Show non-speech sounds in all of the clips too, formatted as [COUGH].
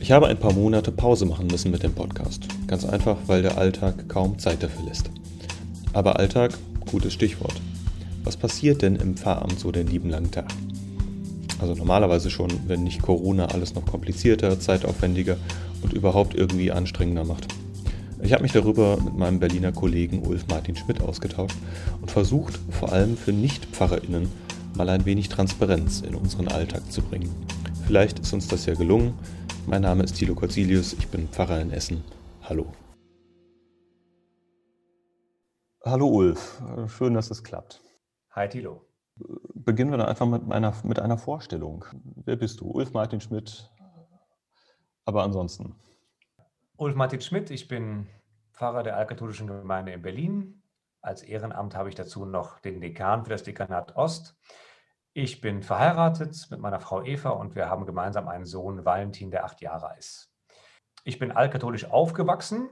Ich habe ein paar Monate Pause machen müssen mit dem Podcast. Ganz einfach, weil der Alltag kaum Zeit dafür lässt. Aber Alltag, gutes Stichwort. Was passiert denn im Pfarramt so den lieben langen Tag? Also normalerweise schon, wenn nicht Corona alles noch komplizierter, zeitaufwendiger und überhaupt irgendwie anstrengender macht. Ich habe mich darüber mit meinem Berliner Kollegen Ulf Martin Schmidt ausgetauscht und versucht, vor allem für Nicht-PfarrerInnen mal ein wenig Transparenz in unseren Alltag zu bringen. Vielleicht ist uns das ja gelungen. Mein Name ist Thilo Corzilius, ich bin Pfarrer in Essen. Hallo. Hallo Ulf, schön, dass es klappt. Hi Thilo. Beginnen wir dann einfach mit einer, mit einer Vorstellung. Wer bist du? Ulf Martin Schmidt, aber ansonsten. Ulf Martin Schmidt, ich bin Pfarrer der Altkatholischen Gemeinde in Berlin. Als Ehrenamt habe ich dazu noch den Dekan für das Dekanat Ost. Ich bin verheiratet mit meiner Frau Eva und wir haben gemeinsam einen Sohn, Valentin, der acht Jahre ist. Ich bin altkatholisch aufgewachsen,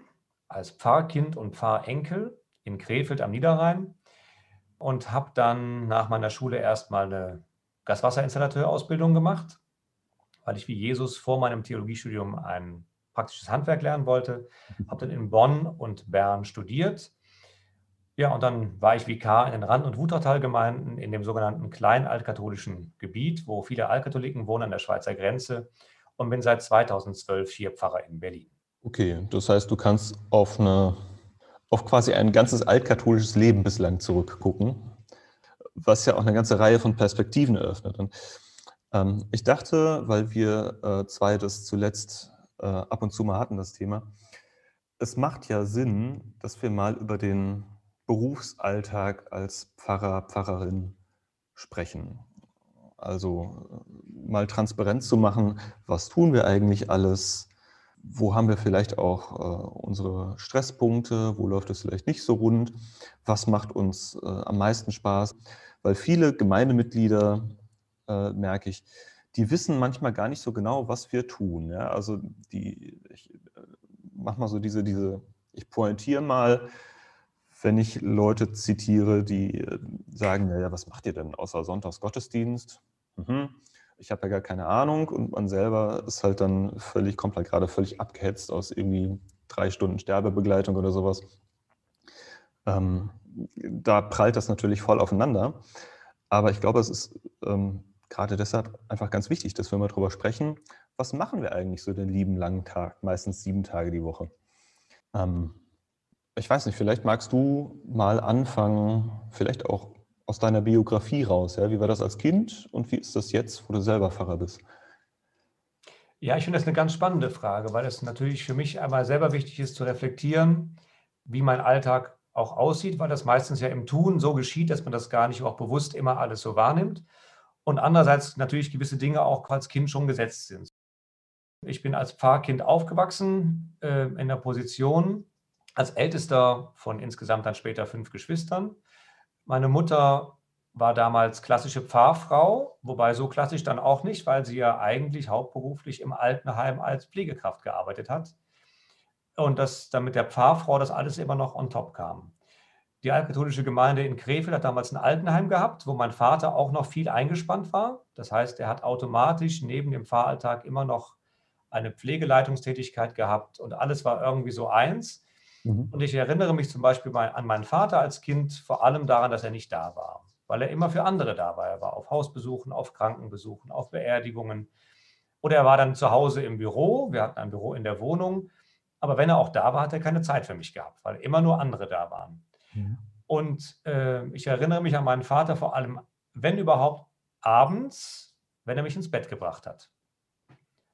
als Pfarrkind und Pfarrenkel in Krefeld am Niederrhein und habe dann nach meiner Schule erstmal eine Gaswasserinstallateurausbildung gemacht, weil ich wie Jesus vor meinem Theologiestudium ein praktisches Handwerk lernen wollte. Habe dann in Bonn und Bern studiert ja, und dann war ich Vikar in den Rand- und Wutachtalgemeinden in dem sogenannten kleinaltkatholischen Gebiet, wo viele Altkatholiken wohnen an der Schweizer Grenze und bin seit 2012 hier Pfarrer in Berlin. Okay, das heißt, du kannst auf, eine, auf quasi ein ganzes altkatholisches Leben bislang zurückgucken, was ja auch eine ganze Reihe von Perspektiven eröffnet. Und, ähm, ich dachte, weil wir äh, zwei das zuletzt äh, ab und zu mal hatten, das Thema, es macht ja Sinn, dass wir mal über den Berufsalltag als Pfarrer, Pfarrerin sprechen. Also äh, mal transparent zu machen, was tun wir eigentlich alles, wo haben wir vielleicht auch äh, unsere Stresspunkte, wo läuft es vielleicht nicht so rund, was macht uns äh, am meisten Spaß. Weil viele Gemeindemitglieder, äh, merke ich, die wissen manchmal gar nicht so genau, was wir tun. Ja? Also die, ich äh, mach mal so diese, diese, ich pointiere mal, wenn ich Leute zitiere, die äh, sagen, naja, was macht ihr denn außer Sonntagsgottesdienst? Mhm. Ich habe ja gar keine Ahnung und man selber ist halt dann völlig, kommt halt gerade völlig abgehetzt aus irgendwie drei Stunden Sterbebegleitung oder sowas. Ähm, da prallt das natürlich voll aufeinander. Aber ich glaube, es ist ähm, gerade deshalb einfach ganz wichtig, dass wir mal drüber sprechen, was machen wir eigentlich so den lieben langen Tag, meistens sieben Tage die Woche. Ähm, ich weiß nicht, vielleicht magst du mal anfangen, vielleicht auch aus deiner Biografie raus. Ja? Wie war das als Kind und wie ist das jetzt, wo du selber Pfarrer bist? Ja, ich finde das eine ganz spannende Frage, weil es natürlich für mich einmal selber wichtig ist zu reflektieren, wie mein Alltag auch aussieht, weil das meistens ja im Tun so geschieht, dass man das gar nicht auch bewusst immer alles so wahrnimmt. Und andererseits natürlich gewisse Dinge auch als Kind schon gesetzt sind. Ich bin als Pfarrkind aufgewachsen äh, in der Position, als ältester von insgesamt dann später fünf Geschwistern. Meine Mutter war damals klassische Pfarrfrau, wobei so klassisch dann auch nicht, weil sie ja eigentlich hauptberuflich im Altenheim als Pflegekraft gearbeitet hat. Und dass dann mit der Pfarrfrau das alles immer noch on top kam. Die altkatholische Gemeinde in Krefeld hat damals ein Altenheim gehabt, wo mein Vater auch noch viel eingespannt war. Das heißt, er hat automatisch neben dem Pfarralltag immer noch eine Pflegeleitungstätigkeit gehabt und alles war irgendwie so eins. Mhm. Und ich erinnere mich zum Beispiel an meinen Vater als Kind vor allem daran, dass er nicht da war, weil er immer für andere da war. Er war auf Hausbesuchen, auf Krankenbesuchen, auf Beerdigungen. Oder er war dann zu Hause im Büro. Wir hatten ein Büro in der Wohnung. Aber wenn er auch da war, hat er keine Zeit für mich gehabt, weil immer nur andere da waren. Mhm. Und äh, ich erinnere mich an meinen Vater vor allem, wenn überhaupt, abends, wenn er mich ins Bett gebracht hat.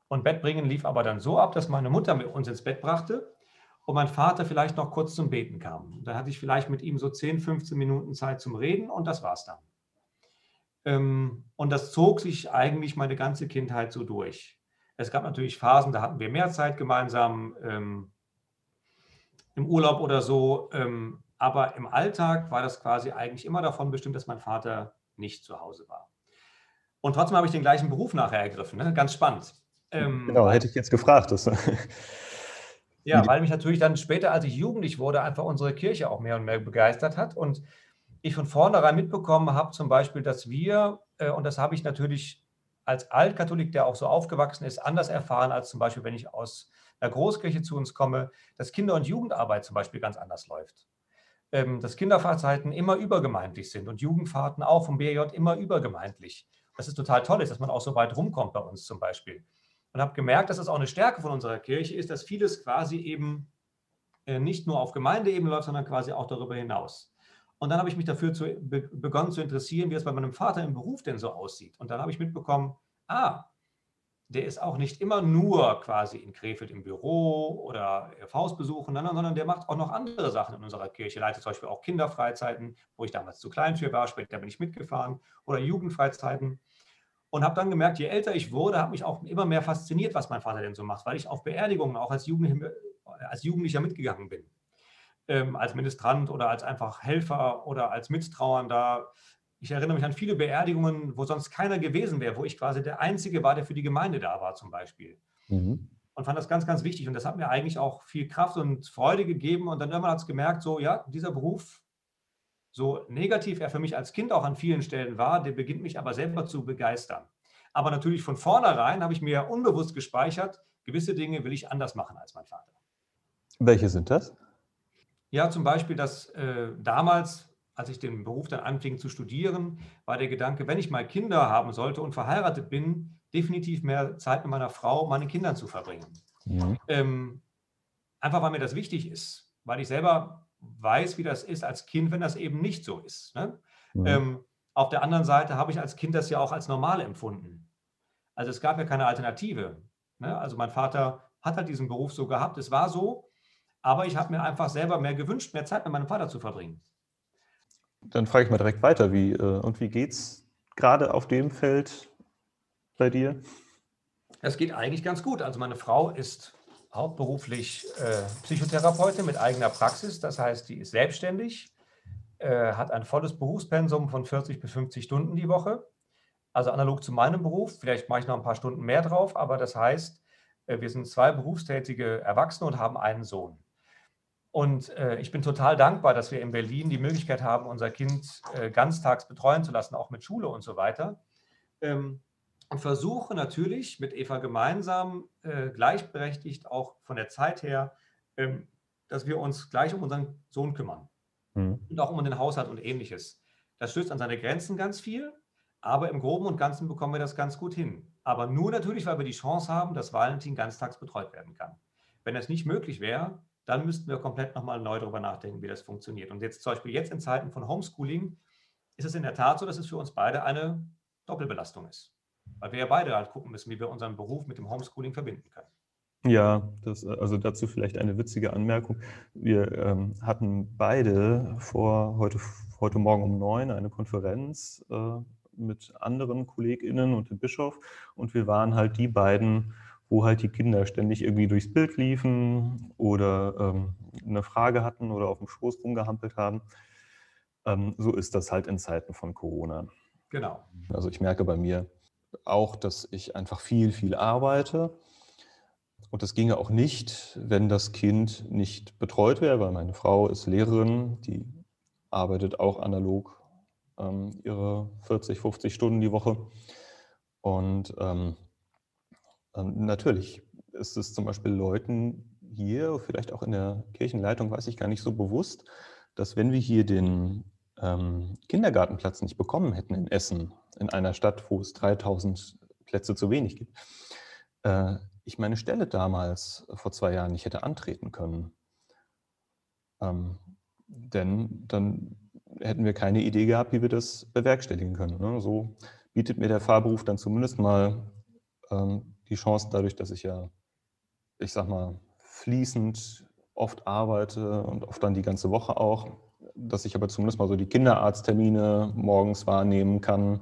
Und Bettbringen lief aber dann so ab, dass meine Mutter uns ins Bett brachte und mein Vater vielleicht noch kurz zum Beten kam. Da hatte ich vielleicht mit ihm so 10, 15 Minuten Zeit zum Reden und das war's dann. Ähm, und das zog sich eigentlich meine ganze Kindheit so durch. Es gab natürlich Phasen, da hatten wir mehr Zeit gemeinsam ähm, im Urlaub oder so. Ähm, aber im Alltag war das quasi eigentlich immer davon bestimmt, dass mein Vater nicht zu Hause war. Und trotzdem habe ich den gleichen Beruf nachher ergriffen. Ne? Ganz spannend. genau, hätte ich jetzt gefragt. Das [LAUGHS] ja, weil mich natürlich dann später, als ich jugendlich wurde, einfach unsere Kirche auch mehr und mehr begeistert hat. Und ich von vornherein mitbekommen habe, zum Beispiel, dass wir, äh, und das habe ich natürlich als Altkatholik, der auch so aufgewachsen ist, anders erfahren als zum Beispiel, wenn ich aus einer Großkirche zu uns komme, dass Kinder- und Jugendarbeit zum Beispiel ganz anders läuft. Ähm, dass Kinderfahrzeiten immer übergemeindlich sind und Jugendfahrten auch vom BJ immer übergemeindlich. Das ist total toll ist, dass man auch so weit rumkommt bei uns zum Beispiel. Und habe gemerkt, dass das auch eine Stärke von unserer Kirche ist, dass vieles quasi eben äh, nicht nur auf Gemeindeebene läuft, sondern quasi auch darüber hinaus. Und dann habe ich mich dafür zu, be, begonnen zu interessieren, wie es bei meinem Vater im Beruf denn so aussieht. Und dann habe ich mitbekommen, ah, der ist auch nicht immer nur quasi in Krefeld im Büro oder Faustbesuchen, sondern der macht auch noch andere Sachen in unserer Kirche. Leitet zum Beispiel auch Kinderfreizeiten, wo ich damals zu klein für war, später bin ich mitgefahren, oder Jugendfreizeiten. Und habe dann gemerkt, je älter ich wurde, habe mich auch immer mehr fasziniert, was mein Vater denn so macht, weil ich auf Beerdigungen auch als Jugendlicher, als Jugendlicher mitgegangen bin. Ähm, als Ministrant oder als einfach Helfer oder als Mittrauernder ich erinnere mich an viele Beerdigungen, wo sonst keiner gewesen wäre, wo ich quasi der Einzige war, der für die Gemeinde da war zum Beispiel. Mhm. Und fand das ganz, ganz wichtig. Und das hat mir eigentlich auch viel Kraft und Freude gegeben. Und dann irgendwann hat es gemerkt, so, ja, dieser Beruf, so negativ er für mich als Kind auch an vielen Stellen war, der beginnt mich aber selber zu begeistern. Aber natürlich von vornherein habe ich mir unbewusst gespeichert, gewisse Dinge will ich anders machen als mein Vater. Welche sind das? Ja, zum Beispiel, dass äh, damals als ich den Beruf dann anfing zu studieren, war der Gedanke, wenn ich mal Kinder haben sollte und verheiratet bin, definitiv mehr Zeit mit meiner Frau, meinen Kindern zu verbringen. Mhm. Ähm, einfach weil mir das wichtig ist, weil ich selber weiß, wie das ist als Kind, wenn das eben nicht so ist. Ne? Mhm. Ähm, auf der anderen Seite habe ich als Kind das ja auch als normal empfunden. Also es gab ja keine Alternative. Ne? Also mein Vater hat halt diesen Beruf so gehabt, es war so, aber ich habe mir einfach selber mehr gewünscht, mehr Zeit mit meinem Vater zu verbringen. Dann frage ich mal direkt weiter, wie äh, und wie geht's gerade auf dem Feld bei dir? Es geht eigentlich ganz gut. Also meine Frau ist hauptberuflich äh, Psychotherapeutin mit eigener Praxis. Das heißt, die ist selbstständig, äh, hat ein volles Berufspensum von 40 bis 50 Stunden die Woche. Also analog zu meinem Beruf. Vielleicht mache ich noch ein paar Stunden mehr drauf, aber das heißt, äh, wir sind zwei berufstätige Erwachsene und haben einen Sohn. Und äh, ich bin total dankbar, dass wir in Berlin die Möglichkeit haben, unser Kind äh, ganztags betreuen zu lassen, auch mit Schule und so weiter. Ähm, und versuche natürlich mit Eva gemeinsam äh, gleichberechtigt auch von der Zeit her, ähm, dass wir uns gleich um unseren Sohn kümmern mhm. und auch um den Haushalt und ähnliches. Das stößt an seine Grenzen ganz viel, aber im Groben und Ganzen bekommen wir das ganz gut hin. Aber nur natürlich, weil wir die Chance haben, dass Valentin ganztags betreut werden kann. Wenn das nicht möglich wäre, dann müssten wir komplett nochmal neu darüber nachdenken, wie das funktioniert. Und jetzt zum Beispiel jetzt in Zeiten von Homeschooling ist es in der Tat so, dass es für uns beide eine Doppelbelastung ist. Weil wir ja beide halt gucken müssen, wie wir unseren Beruf mit dem Homeschooling verbinden können. Ja, das, also dazu vielleicht eine witzige Anmerkung. Wir ähm, hatten beide vor heute, heute Morgen um neun eine Konferenz äh, mit anderen KollegInnen und dem Bischof und wir waren halt die beiden wo halt die Kinder ständig irgendwie durchs Bild liefen oder ähm, eine Frage hatten oder auf dem Schoß rumgehampelt haben. Ähm, so ist das halt in Zeiten von Corona. Genau. Also ich merke bei mir auch, dass ich einfach viel, viel arbeite. Und das ginge auch nicht, wenn das Kind nicht betreut wäre, weil meine Frau ist Lehrerin, die arbeitet auch analog ähm, ihre 40, 50 Stunden die Woche. Und ähm, ähm, natürlich ist es zum Beispiel Leuten hier, vielleicht auch in der Kirchenleitung, weiß ich gar nicht so bewusst, dass wenn wir hier den ähm, Kindergartenplatz nicht bekommen hätten in Essen, in einer Stadt, wo es 3000 Plätze zu wenig gibt, äh, ich meine Stelle damals vor zwei Jahren nicht hätte antreten können. Ähm, denn dann hätten wir keine Idee gehabt, wie wir das bewerkstelligen können. Ne? So bietet mir der Fahrberuf dann zumindest mal ähm, die Chance dadurch, dass ich ja, ich sag mal, fließend oft arbeite und oft dann die ganze Woche auch, dass ich aber zumindest mal so die Kinderarzttermine morgens wahrnehmen kann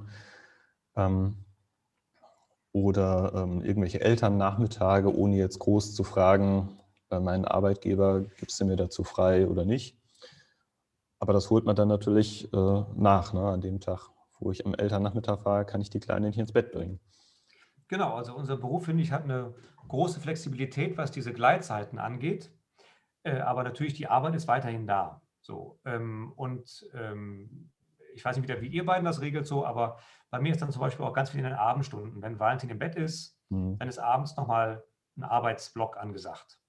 ähm, oder ähm, irgendwelche Elternnachmittage, ohne jetzt groß zu fragen, bei meinen Arbeitgeber, gibst du mir dazu frei oder nicht. Aber das holt man dann natürlich äh, nach, ne, an dem Tag, wo ich am Elternnachmittag war, kann ich die Kleine nicht ins Bett bringen. Genau, also unser Beruf, finde ich, hat eine große Flexibilität, was diese Gleitzeiten angeht. Äh, aber natürlich, die Arbeit ist weiterhin da. So, ähm, und ähm, ich weiß nicht wieder, wie ihr beiden das regelt so, aber bei mir ist dann zum Beispiel auch ganz viel in den Abendstunden. Wenn Valentin im Bett ist, mhm. dann ist abends nochmal ein Arbeitsblock angesagt.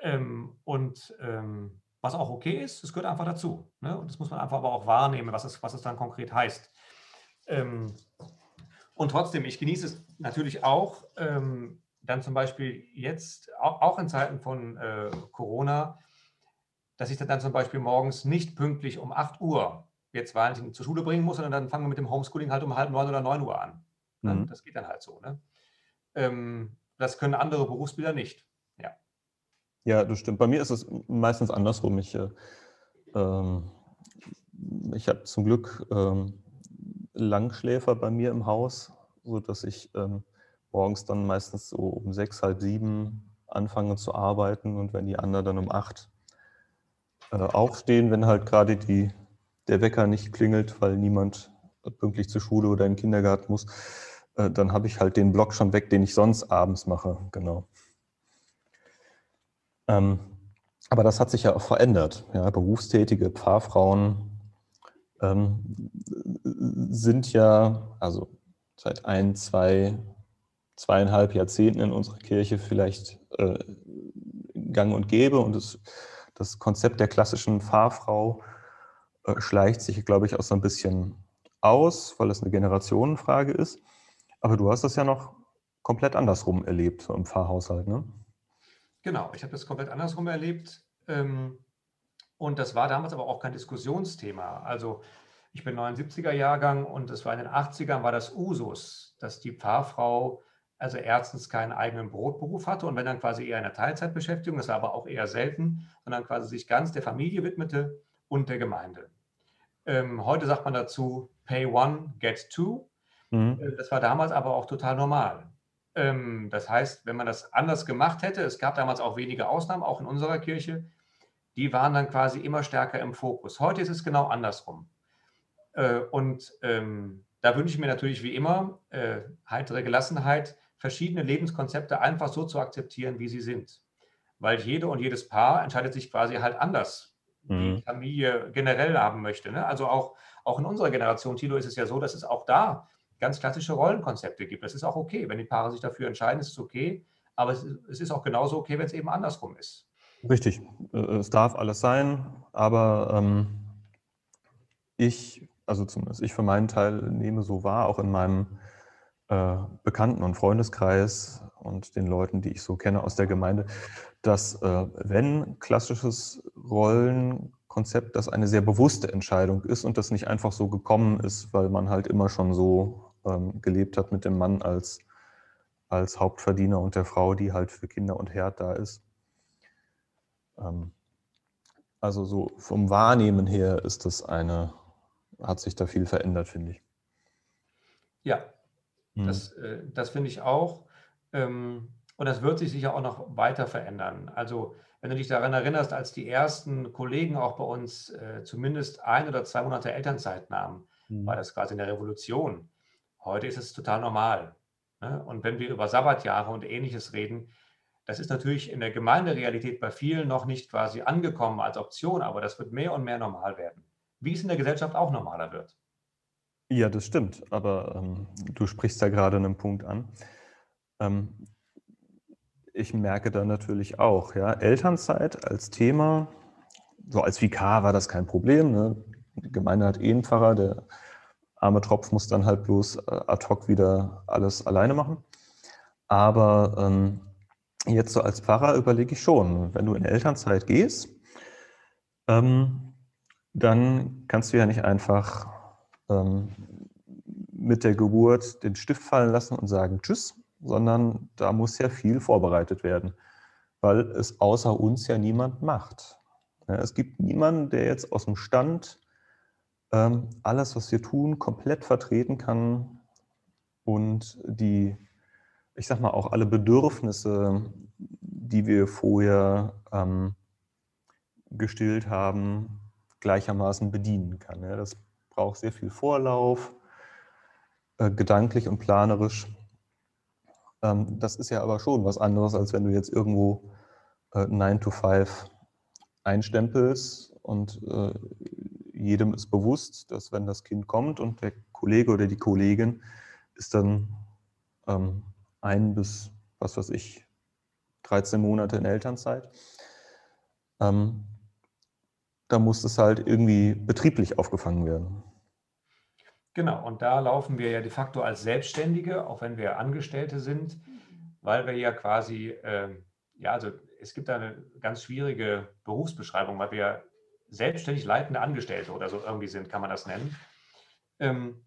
Ähm, und ähm, was auch okay ist, das gehört einfach dazu. Ne? Und das muss man einfach aber auch wahrnehmen, was es, was es dann konkret heißt. Ähm, und trotzdem, ich genieße es natürlich auch, ähm, dann zum Beispiel jetzt, auch, auch in Zeiten von äh, Corona, dass ich dann zum Beispiel morgens nicht pünktlich um 8 Uhr jetzt Valentin zur Schule bringen muss, sondern dann fangen wir mit dem Homeschooling halt um halb neun oder neun Uhr an. Mhm. Das geht dann halt so. Ne? Ähm, das können andere Berufsbilder nicht. Ja. Ja, das stimmt. Bei mir ist es meistens andersrum. Ich, äh, ähm, ich habe zum Glück ähm, Langschläfer bei mir im Haus, sodass ich ähm, morgens dann meistens so um sechs, halb sieben anfange zu arbeiten und wenn die anderen dann um acht äh, aufstehen, wenn halt gerade die der Wecker nicht klingelt, weil niemand pünktlich zur Schule oder in den Kindergarten muss, äh, dann habe ich halt den Block schon weg, den ich sonst abends mache. Genau. Ähm, aber das hat sich ja auch verändert. Ja, berufstätige Pfarrfrauen ähm, sind ja, also seit ein, zwei, zweieinhalb Jahrzehnten in unserer Kirche vielleicht äh, gang und gäbe. Und das, das Konzept der klassischen Pfarrfrau äh, schleicht sich, glaube ich, auch so ein bisschen aus, weil es eine Generationenfrage ist. Aber du hast das ja noch komplett andersrum erlebt, so im Pfarrhaushalt, ne? Genau, ich habe das komplett andersrum erlebt. Ähm, und das war damals aber auch kein Diskussionsthema. Also ich bin 79er Jahrgang und es war in den 80ern war das Usus, dass die Pfarrfrau also erstens keinen eigenen Brotberuf hatte und wenn dann quasi eher eine Teilzeitbeschäftigung, das war aber auch eher selten, sondern quasi sich ganz der Familie widmete und der Gemeinde. Ähm, heute sagt man dazu Pay One, Get Two. Mhm. Äh, das war damals aber auch total normal. Ähm, das heißt, wenn man das anders gemacht hätte, es gab damals auch wenige Ausnahmen, auch in unserer Kirche, die waren dann quasi immer stärker im Fokus. Heute ist es genau andersrum. Äh, und ähm, da wünsche ich mir natürlich wie immer äh, heitere Gelassenheit, verschiedene Lebenskonzepte einfach so zu akzeptieren, wie sie sind. Weil jede und jedes Paar entscheidet sich quasi halt anders die mhm. Familie generell haben möchte. Ne? Also auch, auch in unserer Generation, Tilo, ist es ja so, dass es auch da ganz klassische Rollenkonzepte gibt. Das ist auch okay. Wenn die Paare sich dafür entscheiden, ist es okay. Aber es, es ist auch genauso okay, wenn es eben andersrum ist. Richtig. Äh, es darf alles sein, aber ähm, ich, also zumindest ich für meinen Teil nehme so wahr, auch in meinem äh, Bekannten- und Freundeskreis und den Leuten, die ich so kenne aus der Gemeinde, dass äh, wenn klassisches Rollenkonzept, das eine sehr bewusste Entscheidung ist und das nicht einfach so gekommen ist, weil man halt immer schon so ähm, gelebt hat mit dem Mann als, als Hauptverdiener und der Frau, die halt für Kinder und Herd da ist. Ähm, also so vom Wahrnehmen her ist das eine, hat sich da viel verändert, finde ich. Ja, hm. das, äh, das finde ich auch. Ähm, und das wird sich sicher auch noch weiter verändern. Also wenn du dich daran erinnerst, als die ersten Kollegen auch bei uns äh, zumindest ein oder zwei Monate Elternzeit nahmen, mhm. war das quasi eine Revolution. Heute ist es total normal. Ne? Und wenn wir über Sabbatjahre und ähnliches reden, das ist natürlich in der Gemeinderealität bei vielen noch nicht quasi angekommen als Option, aber das wird mehr und mehr normal werden. Wie es in der Gesellschaft auch normaler wird. Ja, das stimmt. Aber ähm, du sprichst ja gerade einen Punkt an. Ähm, ich merke da natürlich auch, ja, Elternzeit als Thema, so als Vikar war das kein Problem. Ne? Die Gemeinde hat eh einen Pfarrer, der arme Tropf muss dann halt bloß äh, ad hoc wieder alles alleine machen. Aber ähm, jetzt so als Pfarrer überlege ich schon, wenn du in Elternzeit gehst, ähm, dann kannst du ja nicht einfach ähm, mit der Geburt den Stift fallen lassen und sagen Tschüss, sondern da muss ja viel vorbereitet werden, weil es außer uns ja niemand macht. Es gibt niemanden, der jetzt aus dem Stand ähm, alles, was wir tun, komplett vertreten kann und die, ich sag mal, auch alle Bedürfnisse, die wir vorher ähm, gestillt haben, gleichermaßen bedienen kann. Das braucht sehr viel Vorlauf, äh, gedanklich und planerisch. Ähm, das ist ja aber schon was anderes, als wenn du jetzt irgendwo äh, 9 to 5 einstempelst und äh, jedem ist bewusst, dass wenn das Kind kommt und der Kollege oder die Kollegin ist dann ähm, ein bis, was weiß ich, 13 Monate in Elternzeit, ähm, da muss es halt irgendwie betrieblich aufgefangen werden. Genau, und da laufen wir ja de facto als Selbstständige, auch wenn wir Angestellte sind, weil wir ja quasi, äh, ja, also es gibt da eine ganz schwierige Berufsbeschreibung, weil wir selbstständig leitende Angestellte oder so irgendwie sind, kann man das nennen. Ähm,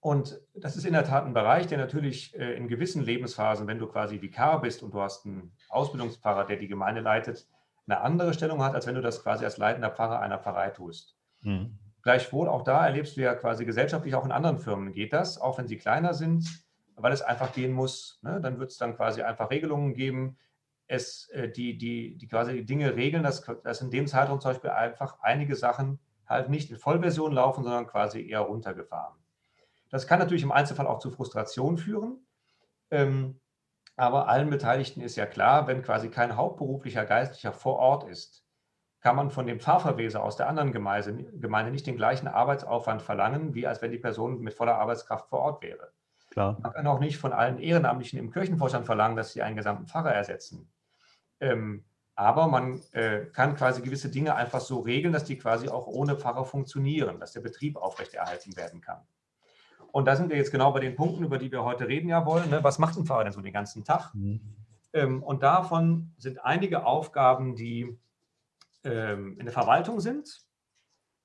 und das ist in der Tat ein Bereich, der natürlich äh, in gewissen Lebensphasen, wenn du quasi Vikar bist und du hast einen Ausbildungspfarrer, der die Gemeinde leitet, eine andere Stellung hat, als wenn du das quasi als leitender Pfarrer einer Pfarrei tust. Mhm. Gleichwohl, auch da erlebst du ja quasi gesellschaftlich, auch in anderen Firmen geht das, auch wenn sie kleiner sind, weil es einfach gehen muss. Ne? Dann wird es dann quasi einfach Regelungen geben, es, äh, die, die, die quasi Dinge regeln, dass, dass in dem Zeitraum zum Beispiel einfach einige Sachen halt nicht in Vollversion laufen, sondern quasi eher runtergefahren. Das kann natürlich im Einzelfall auch zu Frustration führen. Ähm, aber allen Beteiligten ist ja klar, wenn quasi kein hauptberuflicher Geistlicher vor Ort ist, kann man von dem Pfarrverweser aus der anderen Gemeinde, Gemeinde nicht den gleichen Arbeitsaufwand verlangen, wie als wenn die Person mit voller Arbeitskraft vor Ort wäre. Klar. Man kann auch nicht von allen Ehrenamtlichen im Kirchenvorstand verlangen, dass sie einen gesamten Pfarrer ersetzen. Ähm, aber man äh, kann quasi gewisse Dinge einfach so regeln, dass die quasi auch ohne Pfarrer funktionieren, dass der Betrieb aufrechterhalten werden kann. Und da sind wir jetzt genau bei den Punkten, über die wir heute reden ja wollen. Ne? Was macht ein Pfarrer denn so den ganzen Tag? Mhm. Ähm, und davon sind einige Aufgaben, die ähm, in der Verwaltung sind,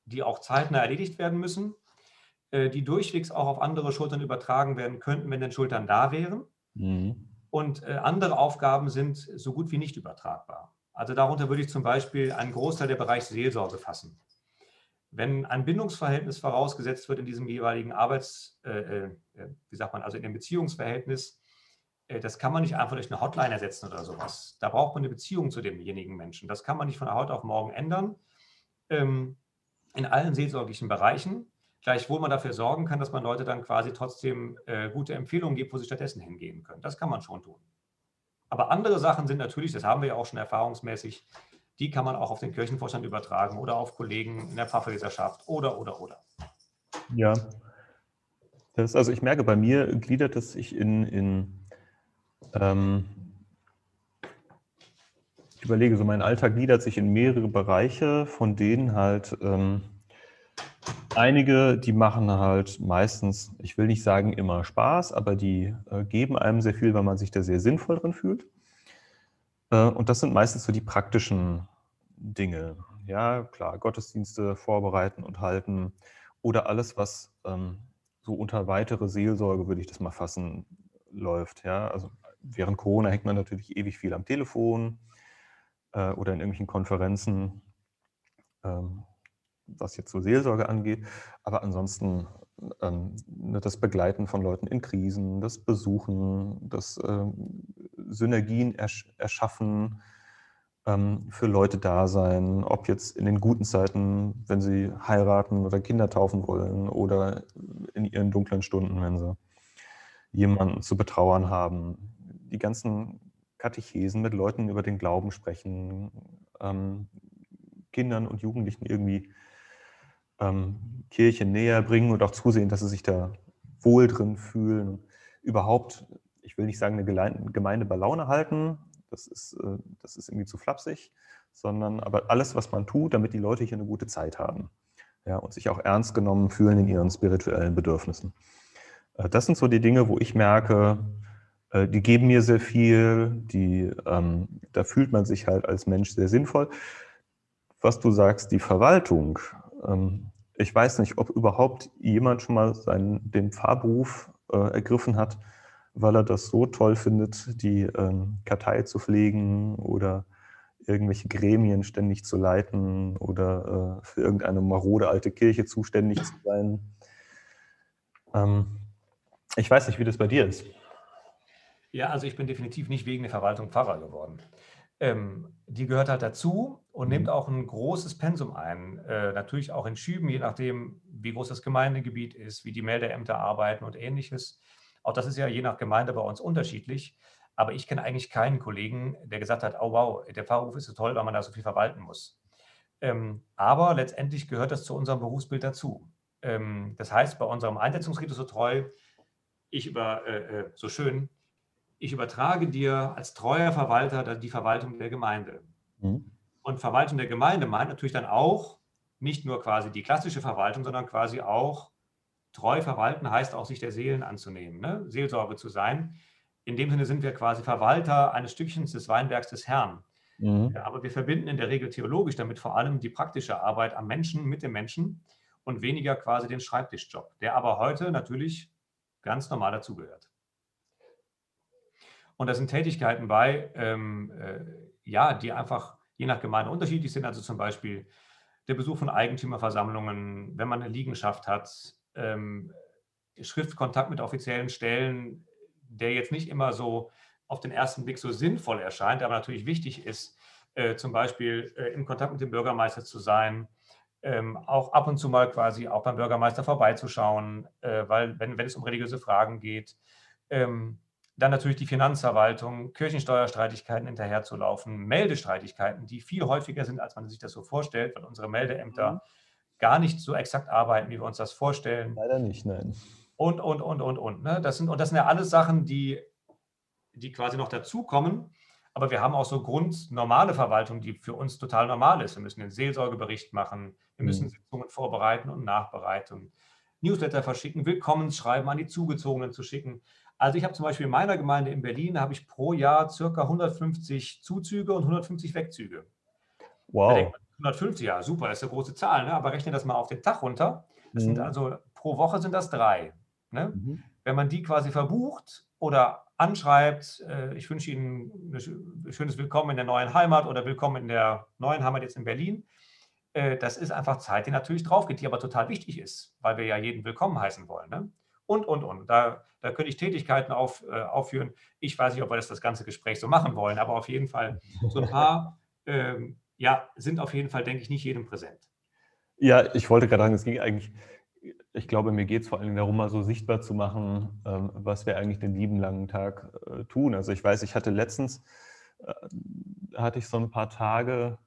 die auch zeitnah erledigt werden müssen, äh, die durchwegs auch auf andere Schultern übertragen werden könnten, wenn denn Schultern da wären. Mhm. Und äh, andere Aufgaben sind so gut wie nicht übertragbar. Also darunter würde ich zum Beispiel einen Großteil der Bereich Seelsorge fassen. Wenn ein Bindungsverhältnis vorausgesetzt wird in diesem jeweiligen Arbeits, äh, äh, wie sagt man, also in dem Beziehungsverhältnis, äh, das kann man nicht einfach durch eine Hotline ersetzen oder sowas. Da braucht man eine Beziehung zu demjenigen Menschen. Das kann man nicht von heute auf morgen ändern. Ähm, in allen seelsorglichen Bereichen. Gleichwohl man dafür sorgen kann, dass man Leute dann quasi trotzdem äh, gute Empfehlungen gibt, wo sie stattdessen hingehen können. Das kann man schon tun. Aber andere Sachen sind natürlich, das haben wir ja auch schon erfahrungsmäßig, die kann man auch auf den Kirchenvorstand übertragen oder auf Kollegen in der Pfarrverleserschaft oder, oder, oder. Ja. Das, also ich merke, bei mir gliedert es sich in, in ähm, ich überlege, so mein Alltag gliedert sich in mehrere Bereiche, von denen halt ähm, Einige, die machen halt meistens, ich will nicht sagen immer Spaß, aber die äh, geben einem sehr viel, weil man sich da sehr sinnvoll drin fühlt. Äh, und das sind meistens so die praktischen Dinge. Ja, klar, Gottesdienste vorbereiten und halten oder alles, was ähm, so unter weitere Seelsorge, würde ich das mal fassen, läuft. Ja, also während Corona hängt man natürlich ewig viel am Telefon äh, oder in irgendwelchen Konferenzen. Ähm, was jetzt so Seelsorge angeht. Aber ansonsten ähm, ne, das Begleiten von Leuten in Krisen, das Besuchen, das ähm, Synergien ersch erschaffen, für Leute da sein, ob jetzt in den guten Zeiten, wenn sie heiraten oder Kinder taufen wollen oder in ihren dunklen Stunden, wenn sie jemanden zu betrauern haben. Die ganzen Katechesen mit Leuten über den Glauben sprechen, ähm, Kindern und Jugendlichen irgendwie ähm, Kirche näher bringen und auch zusehen, dass sie sich da wohl drin fühlen. Überhaupt, ich will nicht sagen, eine Gemeinde bei Laune halten, das ist, äh, das ist irgendwie zu flapsig, sondern aber alles, was man tut, damit die Leute hier eine gute Zeit haben ja, und sich auch ernst genommen fühlen in ihren spirituellen Bedürfnissen. Äh, das sind so die Dinge, wo ich merke, äh, die geben mir sehr viel, die, ähm, da fühlt man sich halt als Mensch sehr sinnvoll. Was du sagst, die Verwaltung, ähm, ich weiß nicht, ob überhaupt jemand schon mal seinen, den Pfarrberuf äh, ergriffen hat, weil er das so toll findet, die ähm, Kartei zu pflegen oder irgendwelche Gremien ständig zu leiten oder äh, für irgendeine marode alte Kirche zuständig zu sein. Ähm, ich weiß nicht, wie das bei dir ist. Ja, also ich bin definitiv nicht wegen der Verwaltung Pfarrer geworden. Ähm, die gehört halt dazu und nimmt mhm. auch ein großes Pensum ein. Äh, natürlich auch in Schüben, je nachdem, wie groß das Gemeindegebiet ist, wie die Meldeämter arbeiten und ähnliches. Auch das ist ja je nach Gemeinde bei uns unterschiedlich. Aber ich kenne eigentlich keinen Kollegen, der gesagt hat, oh wow, der Pfarrhof ist so toll, weil man da so viel verwalten muss. Ähm, aber letztendlich gehört das zu unserem Berufsbild dazu. Ähm, das heißt, bei unserem Einsetzungsritus so treu, ich über, äh, äh, so schön, ich übertrage dir als treuer Verwalter die Verwaltung der Gemeinde. Mhm. Und Verwaltung der Gemeinde meint natürlich dann auch nicht nur quasi die klassische Verwaltung, sondern quasi auch treu verwalten heißt auch, sich der Seelen anzunehmen, ne? Seelsorge zu sein. In dem Sinne sind wir quasi Verwalter eines Stückchens des Weinbergs des Herrn. Mhm. Aber wir verbinden in der Regel theologisch damit vor allem die praktische Arbeit am Menschen, mit dem Menschen und weniger quasi den Schreibtischjob, der aber heute natürlich ganz normal dazugehört. Und da sind Tätigkeiten bei, ähm, äh, ja, die einfach je nach Gemeinde unterschiedlich sind. Also zum Beispiel der Besuch von Eigentümerversammlungen, wenn man eine Liegenschaft hat, ähm, Schriftkontakt mit offiziellen Stellen, der jetzt nicht immer so auf den ersten Blick so sinnvoll erscheint, aber natürlich wichtig ist, äh, zum Beispiel äh, in Kontakt mit dem Bürgermeister zu sein, ähm, auch ab und zu mal quasi auch beim Bürgermeister vorbeizuschauen, äh, weil wenn, wenn es um religiöse Fragen geht, ähm, dann natürlich die Finanzverwaltung, Kirchensteuerstreitigkeiten hinterherzulaufen, Meldestreitigkeiten, die viel häufiger sind, als man sich das so vorstellt, weil unsere Meldeämter mhm. Gar nicht so exakt arbeiten, wie wir uns das vorstellen. Leider nicht, nein. Und, und, und, und, und. Ne? Das sind, und das sind ja alles Sachen, die, die quasi noch dazukommen. Aber wir haben auch so grundnormale Verwaltung, die für uns total normal ist. Wir müssen den Seelsorgebericht machen, wir müssen mhm. Sitzungen vorbereiten und nachbereiten, Newsletter verschicken, Willkommensschreiben an die Zugezogenen zu schicken. Also ich habe zum Beispiel in meiner Gemeinde in Berlin habe ich pro Jahr circa 150 Zuzüge und 150 Wegzüge. Wow. 150, ja, super, das ist eine große Zahl, ne? aber rechne das mal auf den Tag runter. Das mhm. sind also pro Woche sind das drei. Ne? Mhm. Wenn man die quasi verbucht oder anschreibt, äh, ich wünsche Ihnen ein schönes Willkommen in der neuen Heimat oder Willkommen in der neuen Heimat jetzt in Berlin, äh, das ist einfach Zeit, die natürlich drauf geht, die aber total wichtig ist, weil wir ja jeden willkommen heißen wollen. Ne? und, und, und. Da, da könnte ich Tätigkeiten auf, äh, aufführen. Ich weiß nicht, ob wir das das ganze Gespräch so machen wollen, aber auf jeden Fall so ein paar, [LAUGHS] ähm, ja, sind auf jeden Fall, denke ich, nicht jedem präsent. Ja, ich wollte gerade sagen, es ging eigentlich, ich glaube, mir geht es vor allem darum, mal so sichtbar zu machen, ähm, was wir eigentlich den lieben langen Tag äh, tun. Also ich weiß, ich hatte letztens, äh, hatte ich so ein paar Tage,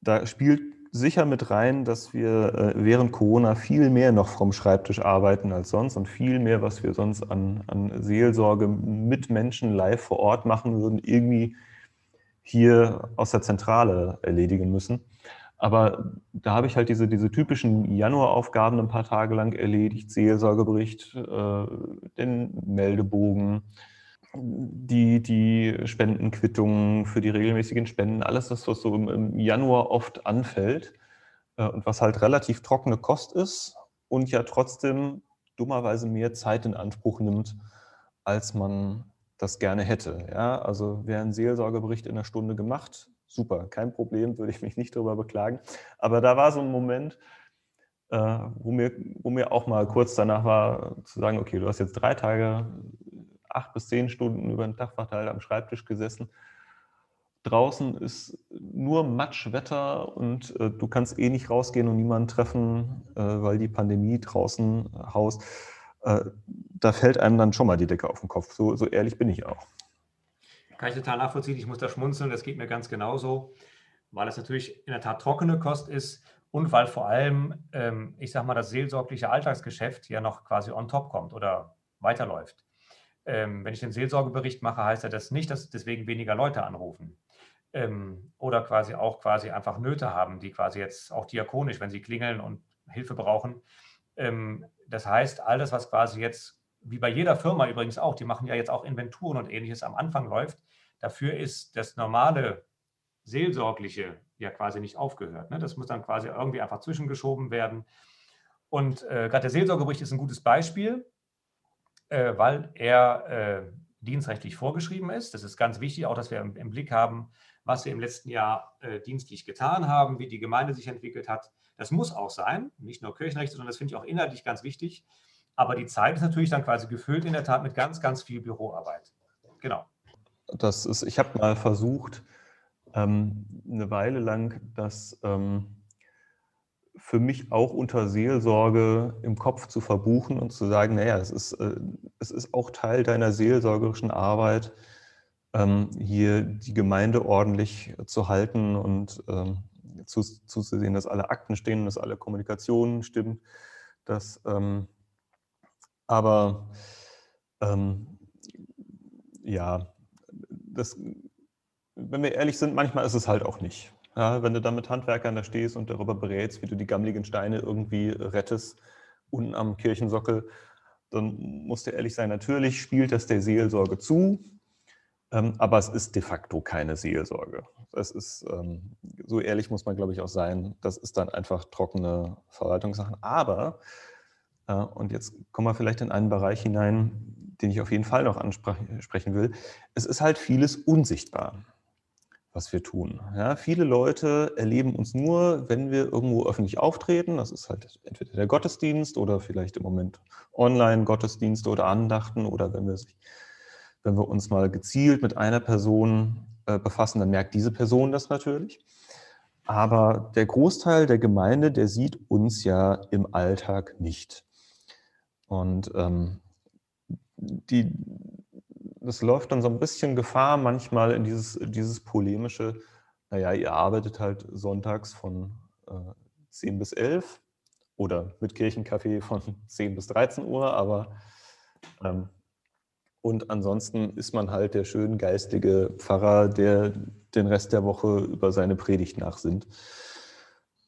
da spielt sicher mit rein, dass wir äh, während Corona viel mehr noch vom Schreibtisch arbeiten als sonst und viel mehr, was wir sonst an, an Seelsorge mit Menschen live vor Ort machen würden, irgendwie hier aus der Zentrale erledigen müssen. Aber da habe ich halt diese, diese typischen Januaraufgaben ein paar Tage lang erledigt, Seelsorgebericht, äh, den Meldebogen, die, die Spendenquittungen für die regelmäßigen Spenden, alles das, was so im Januar oft anfällt äh, und was halt relativ trockene Kost ist und ja trotzdem dummerweise mehr Zeit in Anspruch nimmt, als man das gerne hätte. Ja, also wäre ein Seelsorgebericht in einer Stunde gemacht, super, kein Problem, würde ich mich nicht darüber beklagen. Aber da war so ein Moment, äh, wo, mir, wo mir auch mal kurz danach war, zu sagen, okay, du hast jetzt drei Tage acht bis zehn Stunden über den Tag verteilt am Schreibtisch gesessen. Draußen ist nur Matschwetter und äh, du kannst eh nicht rausgehen und niemanden treffen, äh, weil die Pandemie draußen haust. Äh, da fällt einem dann schon mal die Decke auf den Kopf. So, so ehrlich bin ich auch. Kann ich total nachvollziehen. Ich muss da schmunzeln. Das geht mir ganz genauso, weil es natürlich in der Tat trockene Kost ist und weil vor allem, ähm, ich sag mal, das seelsorgliche Alltagsgeschäft ja noch quasi on top kommt oder weiterläuft ähm, wenn ich den Seelsorgebericht mache, heißt ja das nicht, dass deswegen weniger Leute anrufen. Ähm, oder quasi auch quasi einfach Nöte haben, die quasi jetzt auch diakonisch, wenn sie klingeln und Hilfe brauchen. Ähm, das heißt, all das, was quasi jetzt, wie bei jeder Firma übrigens auch, die machen ja jetzt auch Inventuren und ähnliches am Anfang läuft, dafür ist das normale Seelsorgliche ja quasi nicht aufgehört. Ne? Das muss dann quasi irgendwie einfach zwischengeschoben werden. Und äh, gerade der Seelsorgebericht ist ein gutes Beispiel äh, weil er äh, dienstrechtlich vorgeschrieben ist. Das ist ganz wichtig, auch dass wir im, im Blick haben, was wir im letzten Jahr äh, dienstlich getan haben, wie die Gemeinde sich entwickelt hat. Das muss auch sein, nicht nur Kirchenrecht, sondern das finde ich auch inhaltlich ganz wichtig. Aber die Zeit ist natürlich dann quasi gefüllt in der Tat mit ganz, ganz viel Büroarbeit. Genau. Das ist, ich habe mal versucht, ähm, eine Weile lang das ähm, für mich auch unter Seelsorge im Kopf zu verbuchen und zu sagen, naja, es ist, äh, es ist auch Teil deiner seelsorgerischen Arbeit, ähm, hier die Gemeinde ordentlich zu halten und ähm, zuzusehen, dass alle Akten stehen, dass alle Kommunikation stimmt. Dass, ähm, aber ähm, ja, das, wenn wir ehrlich sind, manchmal ist es halt auch nicht. Ja, wenn du da mit Handwerkern da stehst und darüber berätst, wie du die gammeligen Steine irgendwie rettest, unten am Kirchensockel, dann musst du ehrlich sein, natürlich spielt das der Seelsorge zu, aber es ist de facto keine Seelsorge. Es ist, ähm, so ehrlich muss man, glaube ich, auch sein, das ist dann einfach trockene Verwaltungssachen. Aber, äh, und jetzt kommen wir vielleicht in einen Bereich hinein, den ich auf jeden Fall noch ansprechen will, es ist halt vieles unsichtbar was wir tun. Ja, viele Leute erleben uns nur, wenn wir irgendwo öffentlich auftreten. Das ist halt entweder der Gottesdienst oder vielleicht im Moment Online-Gottesdienste oder Andachten oder wenn wir, wenn wir uns mal gezielt mit einer Person äh, befassen, dann merkt diese Person das natürlich. Aber der Großteil der Gemeinde, der sieht uns ja im Alltag nicht. Und ähm, die, das läuft dann so ein bisschen Gefahr, manchmal in dieses, dieses polemische, naja, ihr arbeitet halt sonntags von äh, 10 bis 11 oder mit Kirchencafé von [LAUGHS] 10 bis 13 Uhr, aber ähm, und ansonsten ist man halt der schön geistige Pfarrer, der den Rest der Woche über seine Predigt nachsinnt.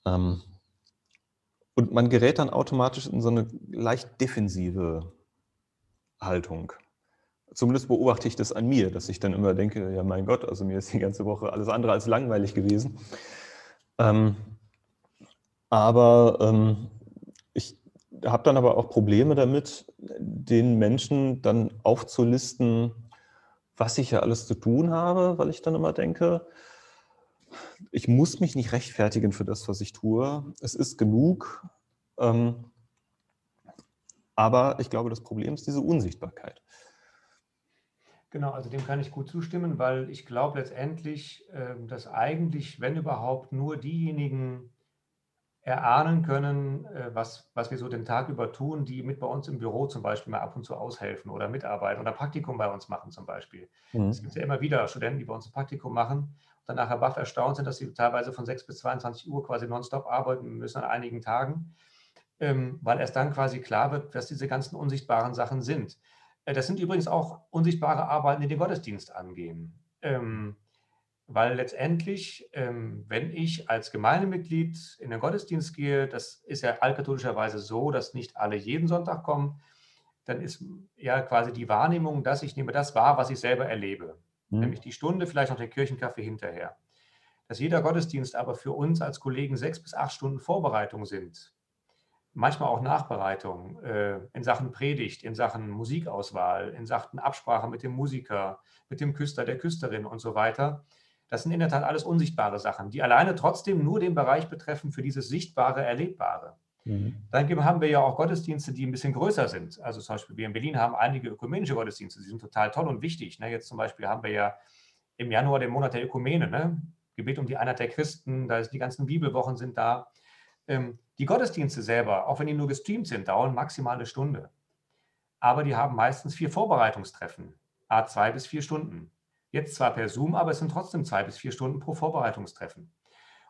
Ähm, und man gerät dann automatisch in so eine leicht defensive Haltung. Zumindest beobachte ich das an mir, dass ich dann immer denke, ja mein Gott, also mir ist die ganze Woche alles andere als langweilig gewesen. Ähm, aber ähm, habe dann aber auch Probleme damit, den Menschen dann aufzulisten, was ich ja alles zu tun habe, weil ich dann immer denke, ich muss mich nicht rechtfertigen für das, was ich tue. Es ist genug. Ähm, aber ich glaube, das Problem ist diese Unsichtbarkeit. Genau, also dem kann ich gut zustimmen, weil ich glaube letztendlich, ähm, dass eigentlich, wenn überhaupt, nur diejenigen erahnen können, äh, was, was wir so den Tag über tun, die mit bei uns im Büro zum Beispiel mal ab und zu aushelfen oder mitarbeiten oder Praktikum bei uns machen zum Beispiel. Mhm. Es gibt ja immer wieder Studenten, die bei uns ein Praktikum machen und dann nachher baff erstaunt sind, dass sie teilweise von 6 bis 22 Uhr quasi nonstop arbeiten müssen an einigen Tagen, ähm, weil erst dann quasi klar wird, was diese ganzen unsichtbaren Sachen sind. Äh, das sind übrigens auch unsichtbare Arbeiten, die den Gottesdienst angehen. Weil letztendlich, ähm, wenn ich als Gemeindemitglied in den Gottesdienst gehe, das ist ja altkatholischerweise so, dass nicht alle jeden Sonntag kommen, dann ist ja quasi die Wahrnehmung, dass ich nehme das wahr, was ich selber erlebe. Mhm. Nämlich die Stunde, vielleicht noch den Kirchenkaffee hinterher. Dass jeder Gottesdienst aber für uns als Kollegen sechs bis acht Stunden Vorbereitung sind, manchmal auch Nachbereitung äh, in Sachen Predigt, in Sachen Musikauswahl, in Sachen Absprache mit dem Musiker, mit dem Küster, der Küsterin und so weiter. Das sind in der Tat alles unsichtbare Sachen, die alleine trotzdem nur den Bereich betreffen für dieses Sichtbare, Erlebbare. Mhm. Dann haben wir ja auch Gottesdienste, die ein bisschen größer sind. Also zum Beispiel wir in Berlin haben einige ökumenische Gottesdienste, die sind total toll und wichtig. Ne? Jetzt zum Beispiel haben wir ja im Januar den Monat der Ökumene, ne? Gebet um die Einheit der Christen, da ist die ganzen Bibelwochen sind da. Ähm, die Gottesdienste selber, auch wenn die nur gestreamt sind, dauern maximal eine Stunde. Aber die haben meistens vier Vorbereitungstreffen, a zwei bis vier Stunden. Jetzt zwar per Zoom, aber es sind trotzdem zwei bis vier Stunden pro Vorbereitungstreffen.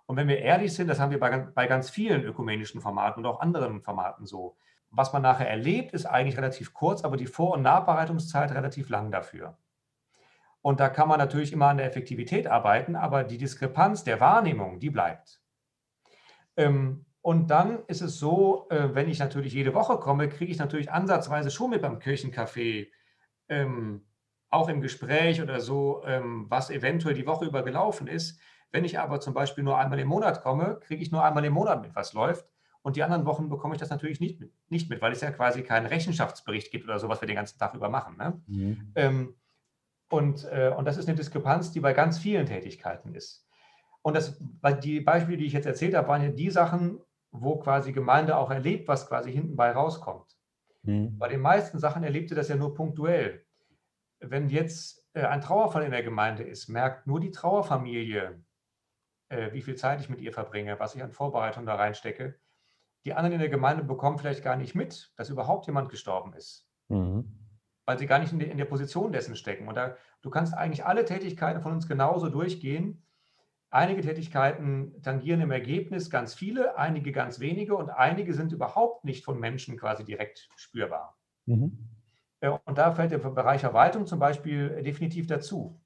Und wenn wir ehrlich sind, das haben wir bei, bei ganz vielen ökumenischen Formaten und auch anderen Formaten so. Was man nachher erlebt, ist eigentlich relativ kurz, aber die Vor- und Nachbereitungszeit relativ lang dafür. Und da kann man natürlich immer an der Effektivität arbeiten, aber die Diskrepanz der Wahrnehmung, die bleibt. Ähm, und dann ist es so, äh, wenn ich natürlich jede Woche komme, kriege ich natürlich ansatzweise schon mit beim Kirchencafé, ähm, auch im Gespräch oder so, ähm, was eventuell die Woche über gelaufen ist. Wenn ich aber zum Beispiel nur einmal im Monat komme, kriege ich nur einmal im Monat mit, was läuft. Und die anderen Wochen bekomme ich das natürlich nicht mit, nicht mit weil es ja quasi keinen Rechenschaftsbericht gibt oder so, was wir den ganzen Tag über machen. Ne? Mhm. Ähm, und, äh, und das ist eine Diskrepanz, die bei ganz vielen Tätigkeiten ist. Und das, die Beispiele, die ich jetzt erzählt habe, waren ja die Sachen, wo quasi Gemeinde auch erlebt, was quasi hinten bei rauskommt. Mhm. Bei den meisten Sachen erlebt ihr das ja nur punktuell. Wenn jetzt äh, ein Trauerfall in der Gemeinde ist, merkt nur die Trauerfamilie, äh, wie viel Zeit ich mit ihr verbringe, was ich an Vorbereitung da reinstecke. Die anderen in der Gemeinde bekommen vielleicht gar nicht mit, dass überhaupt jemand gestorben ist. Mhm. Weil sie gar nicht in der, in der Position dessen stecken. Und da, du kannst eigentlich alle Tätigkeiten von uns genauso durchgehen Einige Tätigkeiten tangieren im Ergebnis ganz viele, einige ganz wenige und einige sind überhaupt nicht von Menschen quasi direkt spürbar. Mhm. Äh, und da fällt der Bereich Verwaltung zum Beispiel definitiv dazu.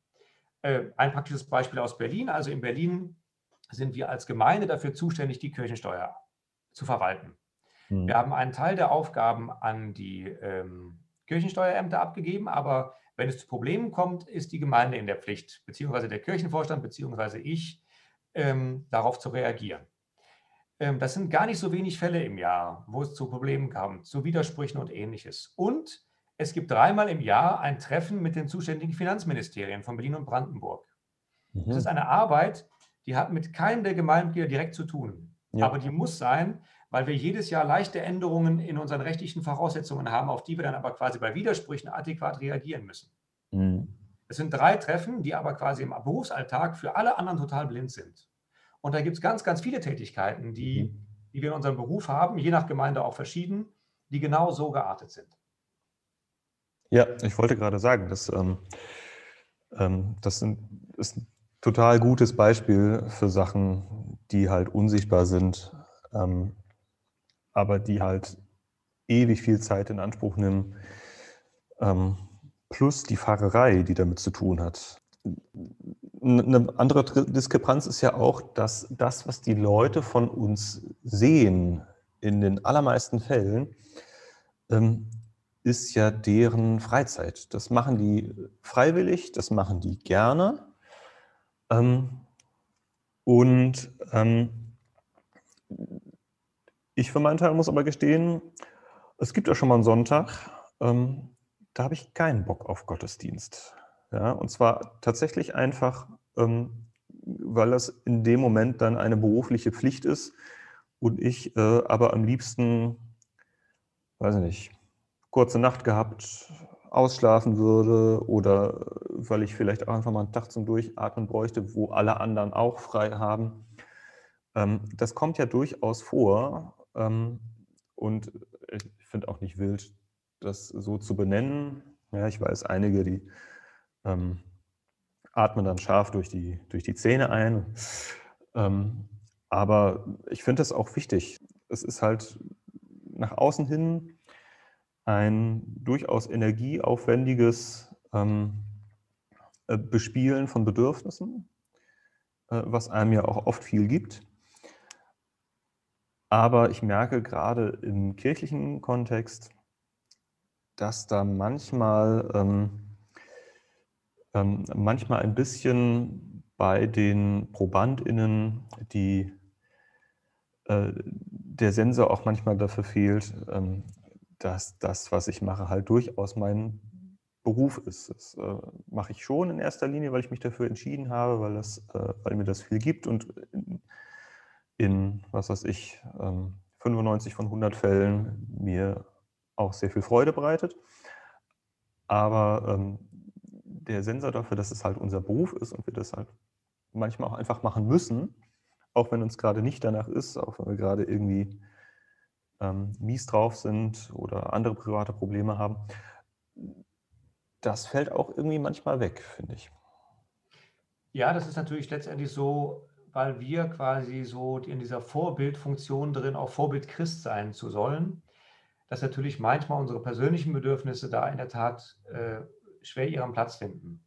Äh, ein praktisches Beispiel aus Berlin. Also in Berlin sind wir als Gemeinde dafür zuständig, die Kirchensteuer zu verwalten. Mhm. Wir haben einen Teil der Aufgaben an die ähm, Kirchensteuerämter abgegeben, aber wenn es zu Problemen kommt, ist die Gemeinde in der Pflicht, beziehungsweise der Kirchenvorstand, beziehungsweise ich, ähm, darauf zu reagieren. Ähm, das sind gar nicht so wenig Fälle im Jahr, wo es zu Problemen kam, zu Widersprüchen und ähnliches. Und es gibt dreimal im Jahr ein Treffen mit den zuständigen Finanzministerien von Berlin und Brandenburg. Mhm. Das ist eine Arbeit, die hat mit keinem der Gemeindeglieder direkt zu tun. Ja. Aber die muss sein, weil wir jedes Jahr leichte Änderungen in unseren rechtlichen Voraussetzungen haben, auf die wir dann aber quasi bei Widersprüchen adäquat reagieren müssen. Mhm. Es sind drei Treffen, die aber quasi im Berufsalltag für alle anderen total blind sind. Und da gibt es ganz, ganz viele Tätigkeiten, die, mhm. die wir in unserem Beruf haben, je nach Gemeinde auch verschieden, die genau so geartet sind. Ja, ich wollte gerade sagen, dass, ähm, ähm, das sind, ist ein total gutes Beispiel für Sachen, die halt unsichtbar sind. Ähm, aber die halt ewig viel Zeit in Anspruch nehmen, ähm, plus die Fahrerei, die damit zu tun hat. Eine andere Diskrepanz ist ja auch, dass das, was die Leute von uns sehen, in den allermeisten Fällen, ähm, ist ja deren Freizeit. Das machen die freiwillig, das machen die gerne. Ähm, und ähm, ich für meinen Teil muss aber gestehen, es gibt ja schon mal einen Sonntag, ähm, da habe ich keinen Bock auf Gottesdienst. Ja, und zwar tatsächlich einfach, ähm, weil das in dem Moment dann eine berufliche Pflicht ist und ich äh, aber am liebsten, weiß ich nicht, kurze Nacht gehabt, ausschlafen würde oder weil ich vielleicht auch einfach mal einen Tag zum Durchatmen bräuchte, wo alle anderen auch frei haben. Ähm, das kommt ja durchaus vor ähm, und ich finde auch nicht wild, das so zu benennen. Ja, ich weiß einige, die ähm, atmen dann scharf durch die, durch die Zähne ein. Ähm, aber ich finde das auch wichtig. Es ist halt nach außen hin ein durchaus energieaufwendiges ähm, äh, Bespielen von Bedürfnissen, äh, was einem ja auch oft viel gibt. Aber ich merke gerade im kirchlichen Kontext, dass da manchmal, ähm, ähm, manchmal ein bisschen bei den ProbandInnen die, äh, der Sensor auch manchmal dafür fehlt, ähm, dass das, was ich mache, halt durchaus mein Beruf ist. Das äh, mache ich schon in erster Linie, weil ich mich dafür entschieden habe, weil, das, äh, weil mir das viel gibt und in, in, was weiß ich, 95 ähm, von 100 Fällen mir auch sehr viel Freude bereitet. Aber ähm, der Sensor dafür, dass es halt unser Beruf ist und wir das halt manchmal auch einfach machen müssen, auch wenn uns gerade nicht danach ist, auch wenn wir gerade irgendwie ähm, mies drauf sind oder andere private Probleme haben, das fällt auch irgendwie manchmal weg, finde ich. Ja, das ist natürlich letztendlich so, weil wir quasi so in dieser Vorbildfunktion drin, auch Vorbild Christ sein zu sollen, dass natürlich manchmal unsere persönlichen Bedürfnisse da in der Tat äh, schwer ihren Platz finden.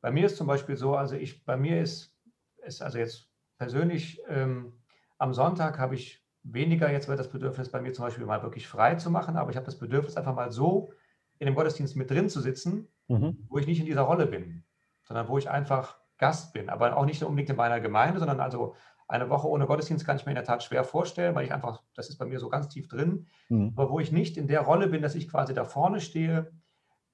Bei mir ist zum Beispiel so, also ich, bei mir ist, ist also jetzt persönlich ähm, am Sonntag habe ich weniger jetzt das Bedürfnis bei mir zum Beispiel mal wirklich frei zu machen, aber ich habe das Bedürfnis einfach mal so in dem Gottesdienst mit drin zu sitzen, mhm. wo ich nicht in dieser Rolle bin, sondern wo ich einfach Gast bin, aber auch nicht unbedingt in meiner Gemeinde, sondern also eine Woche ohne Gottesdienst kann ich mir in der Tat schwer vorstellen, weil ich einfach, das ist bei mir so ganz tief drin, mhm. aber wo ich nicht in der Rolle bin, dass ich quasi da vorne stehe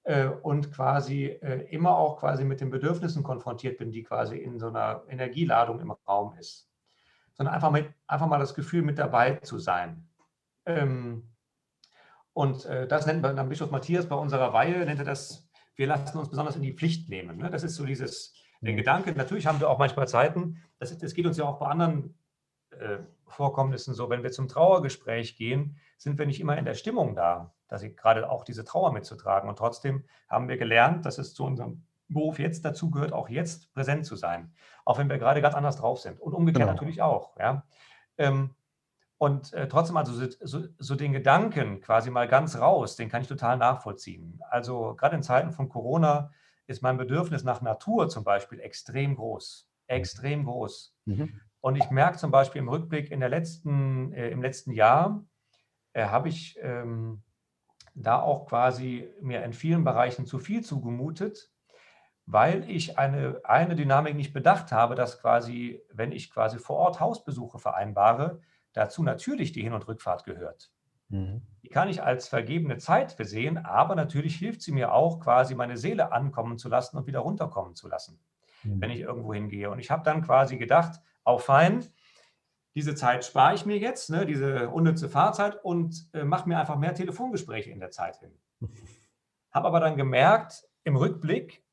äh, und quasi äh, immer auch quasi mit den Bedürfnissen konfrontiert bin, die quasi in so einer Energieladung im Raum ist, sondern einfach, mit, einfach mal das Gefühl, mit dabei zu sein. Ähm, und äh, das nennt man dann Bischof Matthias bei unserer Weihe, nennt er das, wir lassen uns besonders in die Pflicht nehmen. Ne? Das ist so dieses, der Gedanke, natürlich haben wir auch manchmal Zeiten, das, das geht uns ja auch bei anderen äh, Vorkommnissen so, wenn wir zum Trauergespräch gehen, sind wir nicht immer in der Stimmung da, dass ich gerade auch diese Trauer mitzutragen. Und trotzdem haben wir gelernt, dass es zu unserem Beruf jetzt dazu gehört, auch jetzt präsent zu sein, auch wenn wir gerade ganz anders drauf sind. Und umgekehrt genau. natürlich auch. Ja. Ähm, und äh, trotzdem, also so, so, so, den Gedanken quasi mal ganz raus, den kann ich total nachvollziehen. Also gerade in Zeiten von Corona ist mein Bedürfnis nach Natur zum Beispiel extrem groß. Extrem groß. Mhm. Und ich merke zum Beispiel im Rückblick in der letzten, äh, im letzten Jahr, äh, habe ich ähm, da auch quasi mir in vielen Bereichen zu viel zugemutet, weil ich eine, eine Dynamik nicht bedacht habe, dass quasi, wenn ich quasi vor Ort Hausbesuche vereinbare, dazu natürlich die Hin- und Rückfahrt gehört. Mhm. Die kann ich als vergebene Zeit versehen, aber natürlich hilft sie mir auch, quasi meine Seele ankommen zu lassen und wieder runterkommen zu lassen, mhm. wenn ich irgendwo hingehe. Und ich habe dann quasi gedacht, auch fein, diese Zeit spare ich mir jetzt, ne, diese unnütze Fahrzeit und äh, mache mir einfach mehr Telefongespräche in der Zeit hin. [LAUGHS] Habe aber dann gemerkt, im Rückblick,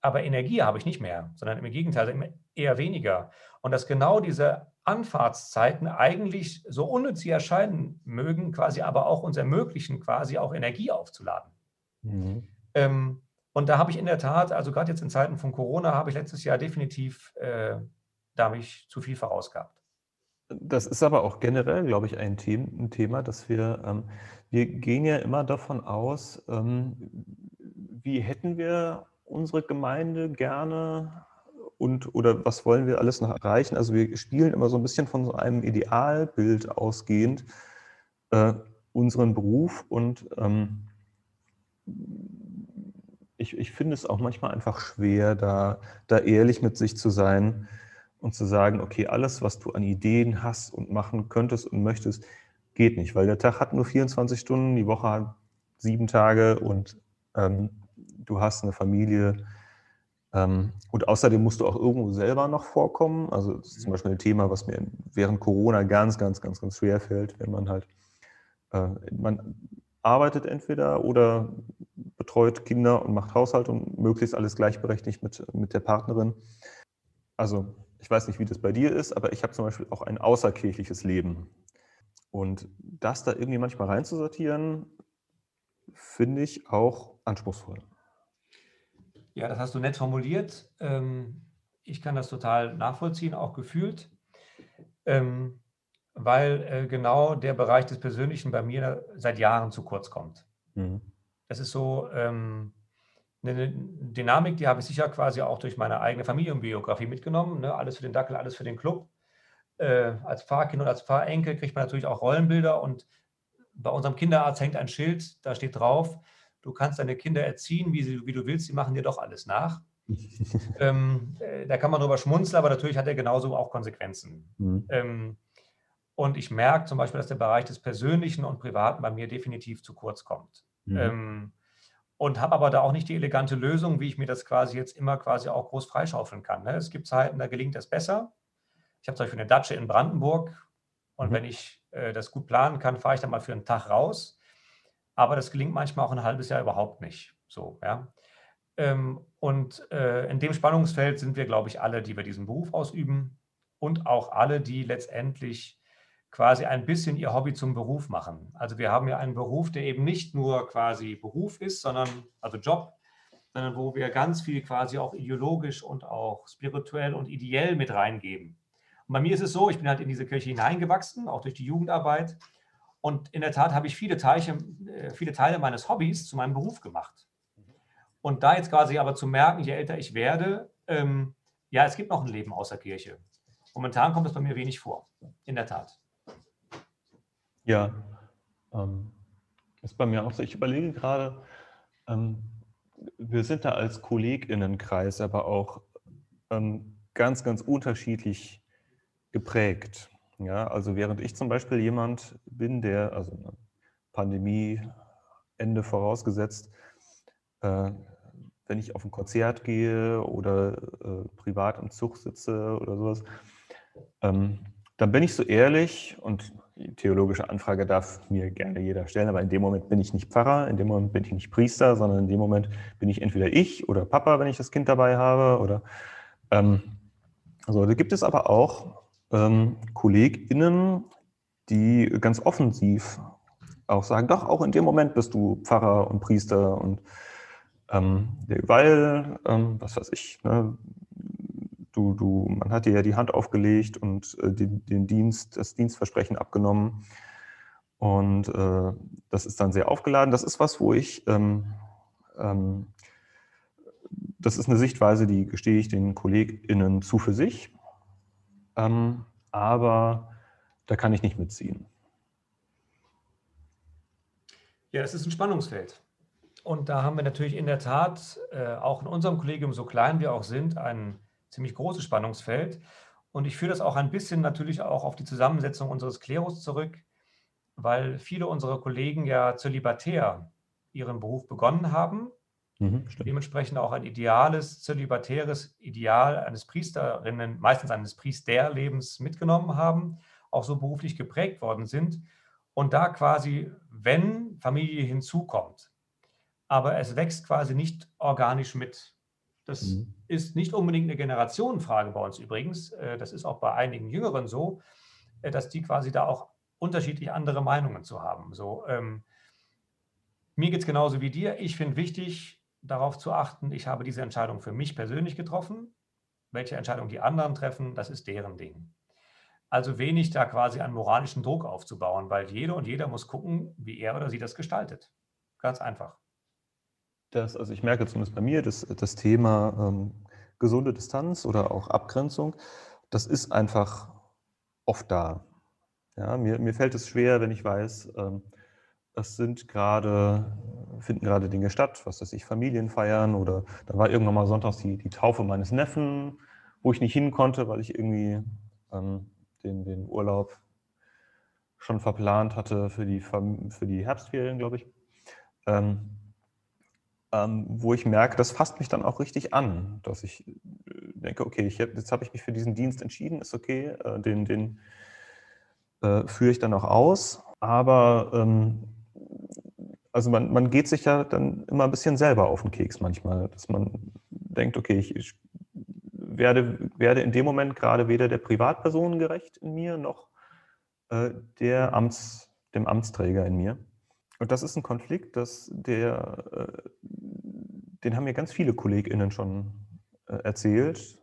aber Energie habe ich nicht mehr, sondern im Gegenteil, eher weniger. Und dass genau diese Anfahrtszeiten eigentlich so unnütz sie erscheinen mögen, quasi aber auch uns ermöglichen, quasi auch Energie aufzuladen. Mhm. Ähm, und da habe ich in der Tat, also gerade jetzt in Zeiten von Corona, habe ich letztes Jahr definitiv äh, da mich zu viel vorausgehabt. Das ist aber auch generell, glaube ich, ein, Thema, dass wir, ähm, wir gehen ja immer davon aus, ähm, wie hätten wir unsere Gemeinde gerne und oder was wollen wir alles noch erreichen? Also wir spielen immer so ein bisschen von so einem Idealbild ausgehend äh, unseren Beruf und ähm, ich, ich finde es auch manchmal einfach schwer, da, da ehrlich mit sich zu sein und zu sagen, okay, alles, was du an Ideen hast und machen könntest und möchtest, geht nicht, weil der Tag hat nur 24 Stunden, die Woche hat sieben Tage und ähm, du hast eine Familie. Ähm, und außerdem musst du auch irgendwo selber noch vorkommen. Also das ist zum Beispiel ein Thema, was mir während Corona ganz, ganz, ganz, ganz schwer fällt, wenn man halt, äh, man arbeitet entweder oder betreut Kinder und macht Haushalt und möglichst alles gleichberechtigt mit, mit der Partnerin. Also ich weiß nicht, wie das bei dir ist, aber ich habe zum Beispiel auch ein außerkirchliches Leben. Und das da irgendwie manchmal reinzusortieren, finde ich auch anspruchsvoll. Ja, das hast du nett formuliert. Ähm, ich kann das total nachvollziehen, auch gefühlt, ähm, weil äh, genau der Bereich des Persönlichen bei mir seit Jahren zu kurz kommt. Mhm. Das ist so, ähm, eine Dynamik, die habe ich sicher quasi auch durch meine eigene Familienbiografie mitgenommen. Ne? Alles für den Dackel, alles für den Club. Äh, als Pfarrkind und als Pfarrenkel kriegt man natürlich auch Rollenbilder und bei unserem Kinderarzt hängt ein Schild, da steht drauf, du kannst deine Kinder erziehen, wie, sie, wie du willst, sie machen dir doch alles nach. [LAUGHS] ähm, äh, da kann man drüber schmunzeln, aber natürlich hat er genauso auch Konsequenzen. Mhm. Ähm, und ich merke zum Beispiel, dass der Bereich des Persönlichen und Privaten bei mir definitiv zu kurz kommt. Mhm. Ähm, und habe aber da auch nicht die elegante Lösung, wie ich mir das quasi jetzt immer quasi auch groß freischaufeln kann. Ne? Es gibt Zeiten, da gelingt das besser. Ich habe zum Beispiel eine Datsche in Brandenburg und mhm. wenn ich äh, das gut planen kann, fahre ich dann mal für einen Tag raus. Aber das gelingt manchmal auch ein halbes Jahr überhaupt nicht. So, ja. Ähm, und äh, in dem Spannungsfeld sind wir, glaube ich, alle, die wir diesen Beruf ausüben und auch alle, die letztendlich quasi ein bisschen ihr Hobby zum Beruf machen. Also wir haben ja einen Beruf, der eben nicht nur quasi Beruf ist, sondern also Job, sondern wo wir ganz viel quasi auch ideologisch und auch spirituell und ideell mit reingeben. Und bei mir ist es so, ich bin halt in diese Kirche hineingewachsen, auch durch die Jugendarbeit. Und in der Tat habe ich viele, Teile, äh, viele Teile meines Hobbys zu meinem Beruf gemacht. Und da jetzt quasi aber zu merken, je älter ich werde, ähm, ja, es gibt noch ein Leben außer Kirche. Momentan kommt es bei mir wenig vor, in der Tat. Ja, ähm, ist bei mir auch so. Ich überlege gerade, ähm, wir sind da als KollegInnenkreis aber auch ähm, ganz, ganz unterschiedlich geprägt. Ja, also während ich zum Beispiel jemand bin, der, also Pandemie, Ende vorausgesetzt, äh, wenn ich auf ein Konzert gehe oder äh, privat im Zug sitze oder sowas, ähm, dann bin ich so ehrlich und die theologische Anfrage darf mir gerne jeder stellen, aber in dem Moment bin ich nicht Pfarrer, in dem Moment bin ich nicht Priester, sondern in dem Moment bin ich entweder ich oder Papa, wenn ich das Kind dabei habe. Oder ähm, also da gibt es aber auch ähm, KollegInnen, die ganz offensiv auch sagen, doch, auch in dem Moment bist du Pfarrer und Priester und Ähm, weil, ähm, was weiß ich, ne, du, du, man hat dir ja die Hand aufgelegt und äh, den, den, Dienst, das Dienstversprechen abgenommen. Und äh, das ist dann sehr aufgeladen. Das ist was, wo ich, ähm, ähm, das ist eine Sichtweise, die gestehe ich den KollegInnen zu für sich. Ähm, aber da kann ich nicht mitziehen. Ja, es ist ein Spannungsfeld. Und da haben wir natürlich in der Tat äh, auch in unserem Kollegium, so klein wir auch sind, ein ziemlich großes Spannungsfeld. Und ich führe das auch ein bisschen natürlich auch auf die Zusammensetzung unseres Klerus zurück, weil viele unserer Kollegen ja zölibatär ihren Beruf begonnen haben, mhm, dementsprechend auch ein ideales, zölibatäres Ideal eines Priesterinnen, meistens eines Priesterlebens mitgenommen haben, auch so beruflich geprägt worden sind und da quasi, wenn Familie hinzukommt, aber es wächst quasi nicht organisch mit. Das mhm. ist nicht unbedingt eine Generationenfrage bei uns übrigens. Äh, das ist auch bei einigen Jüngeren so, äh, dass die quasi da auch unterschiedlich andere Meinungen zu haben. So, ähm, mir geht es genauso wie dir. Ich finde wichtig, darauf zu achten, ich habe diese Entscheidung für mich persönlich getroffen. Welche Entscheidung die anderen treffen, das ist deren Ding. Also wenig da quasi einen moralischen Druck aufzubauen, weil jeder und jeder muss gucken, wie er oder sie das gestaltet. Ganz einfach. Das, also ich merke zumindest bei mir, dass das Thema ähm, gesunde Distanz oder auch Abgrenzung, das ist einfach oft da. Ja, mir, mir fällt es schwer, wenn ich weiß, ähm, das sind gerade, finden gerade Dinge statt, was weiß ich, Familien feiern oder da war irgendwann mal sonntags die, die Taufe meines Neffen, wo ich nicht hin konnte, weil ich irgendwie ähm, den, den Urlaub schon verplant hatte für die, für die Herbstferien, glaube ich. Ähm, ähm, wo ich merke, das fasst mich dann auch richtig an, dass ich äh, denke, okay, ich, jetzt habe ich mich für diesen Dienst entschieden, ist okay, äh, den, den äh, führe ich dann auch aus, aber ähm, also man, man geht sich ja dann immer ein bisschen selber auf den Keks manchmal, dass man denkt, okay, ich, ich werde, werde in dem Moment gerade weder der Privatperson gerecht in mir noch äh, der Amts, dem Amtsträger in mir. Und das ist ein Konflikt, dass der, äh, den haben mir ganz viele KollegInnen schon äh, erzählt.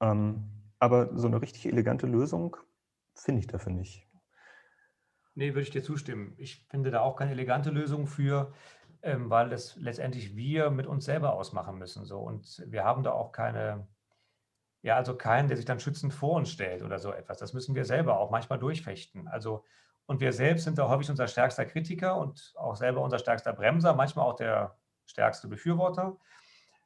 Ähm, aber so eine richtig elegante Lösung finde ich dafür nicht. Nee, würde ich dir zustimmen. Ich finde da auch keine elegante Lösung für, ähm, weil das letztendlich wir mit uns selber ausmachen müssen. So. Und wir haben da auch keine, ja, also keinen, der sich dann schützend vor uns stellt oder so etwas. Das müssen wir selber auch manchmal durchfechten. Also und wir selbst sind da häufig unser stärkster Kritiker und auch selber unser stärkster Bremser, manchmal auch der stärkste Befürworter.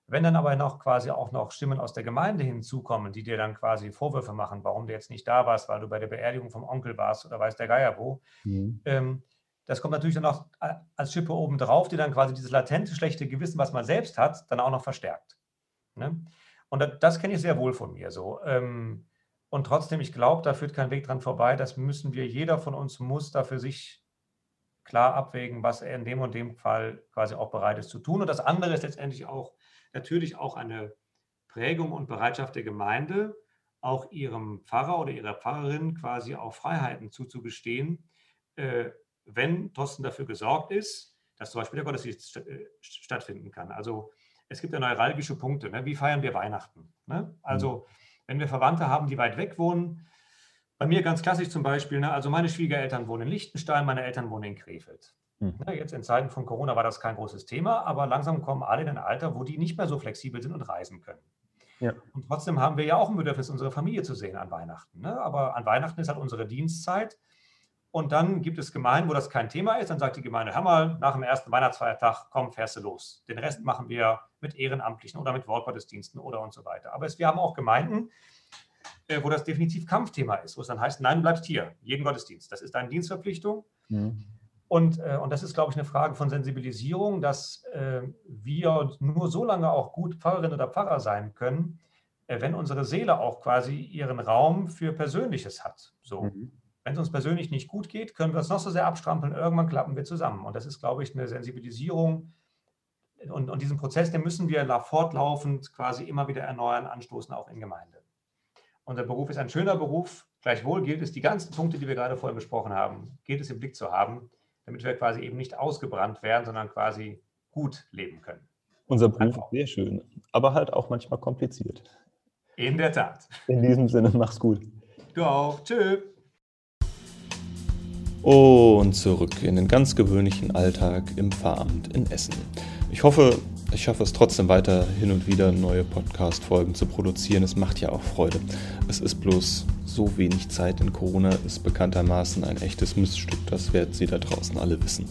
Wenn dann aber noch quasi auch noch Stimmen aus der Gemeinde hinzukommen, die dir dann quasi Vorwürfe machen, warum du jetzt nicht da warst, weil du bei der Beerdigung vom Onkel warst oder weiß der Geier wo, mhm. ähm, das kommt natürlich dann auch als Schippe obendrauf, die dann quasi dieses latente schlechte Gewissen, was man selbst hat, dann auch noch verstärkt. Ne? Und das, das kenne ich sehr wohl von mir so. Ähm, und trotzdem, ich glaube, da führt kein Weg dran vorbei. Das müssen wir, jeder von uns muss da für sich klar abwägen, was er in dem und dem Fall quasi auch bereit ist zu tun. Und das andere ist letztendlich auch natürlich auch eine Prägung und Bereitschaft der Gemeinde, auch ihrem Pfarrer oder ihrer Pfarrerin quasi auch Freiheiten zuzugestehen, äh, wenn Thorsten dafür gesorgt ist, dass zum Beispiel der Gottesdienst äh, stattfinden kann. Also es gibt ja neuralgische Punkte. Ne? Wie feiern wir Weihnachten? Ne? Also mhm wenn wir Verwandte haben, die weit weg wohnen, bei mir ganz klassisch zum Beispiel, ne, also meine Schwiegereltern wohnen in Liechtenstein, meine Eltern wohnen in Krefeld. Hm. Ne, jetzt in Zeiten von Corona war das kein großes Thema, aber langsam kommen alle in ein Alter, wo die nicht mehr so flexibel sind und reisen können. Ja. Und trotzdem haben wir ja auch ein Bedürfnis, unsere Familie zu sehen an Weihnachten. Ne? Aber an Weihnachten ist halt unsere Dienstzeit. Und dann gibt es Gemeinden, wo das kein Thema ist. Dann sagt die Gemeinde, hör mal, nach dem ersten Weihnachtsfeiertag, komm, fährst du los. Den Rest machen wir mit Ehrenamtlichen oder mit Wortgottesdiensten oder und so weiter. Aber es, wir haben auch Gemeinden, äh, wo das definitiv Kampfthema ist, wo es dann heißt, nein, du bleibst hier, jeden Gottesdienst. Das ist deine Dienstverpflichtung. Mhm. Und, äh, und das ist, glaube ich, eine Frage von Sensibilisierung, dass äh, wir nur so lange auch gut Pfarrerin oder Pfarrer sein können, äh, wenn unsere Seele auch quasi ihren Raum für Persönliches hat. So. Mhm. Wenn es uns persönlich nicht gut geht, können wir uns noch so sehr abstrampeln, irgendwann klappen wir zusammen. Und das ist, glaube ich, eine Sensibilisierung, und, und diesen Prozess, den müssen wir fortlaufend quasi immer wieder erneuern, anstoßen, auch in Gemeinde. Unser Beruf ist ein schöner Beruf. Gleichwohl gilt es, die ganzen Punkte, die wir gerade vorhin besprochen haben, gilt es im Blick zu haben, damit wir quasi eben nicht ausgebrannt werden, sondern quasi gut leben können. Unser Beruf ist sehr schön, aber halt auch manchmal kompliziert. In der Tat. In diesem Sinne, mach's gut. Du auch. Tschö. Und zurück in den ganz gewöhnlichen Alltag im Pfarramt in Essen. Ich hoffe, ich schaffe es trotzdem weiter, hin und wieder neue Podcast-Folgen zu produzieren. Es macht ja auch Freude. Es ist bloß so wenig Zeit, denn Corona ist bekanntermaßen ein echtes Missstück. Das werden Sie da draußen alle wissen.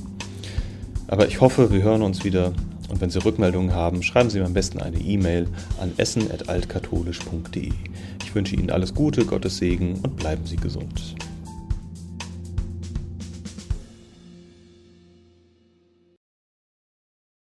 Aber ich hoffe, wir hören uns wieder. Und wenn Sie Rückmeldungen haben, schreiben Sie mir am besten eine E-Mail an essen.altkatholisch.de. Ich wünsche Ihnen alles Gute, Gottes Segen und bleiben Sie gesund.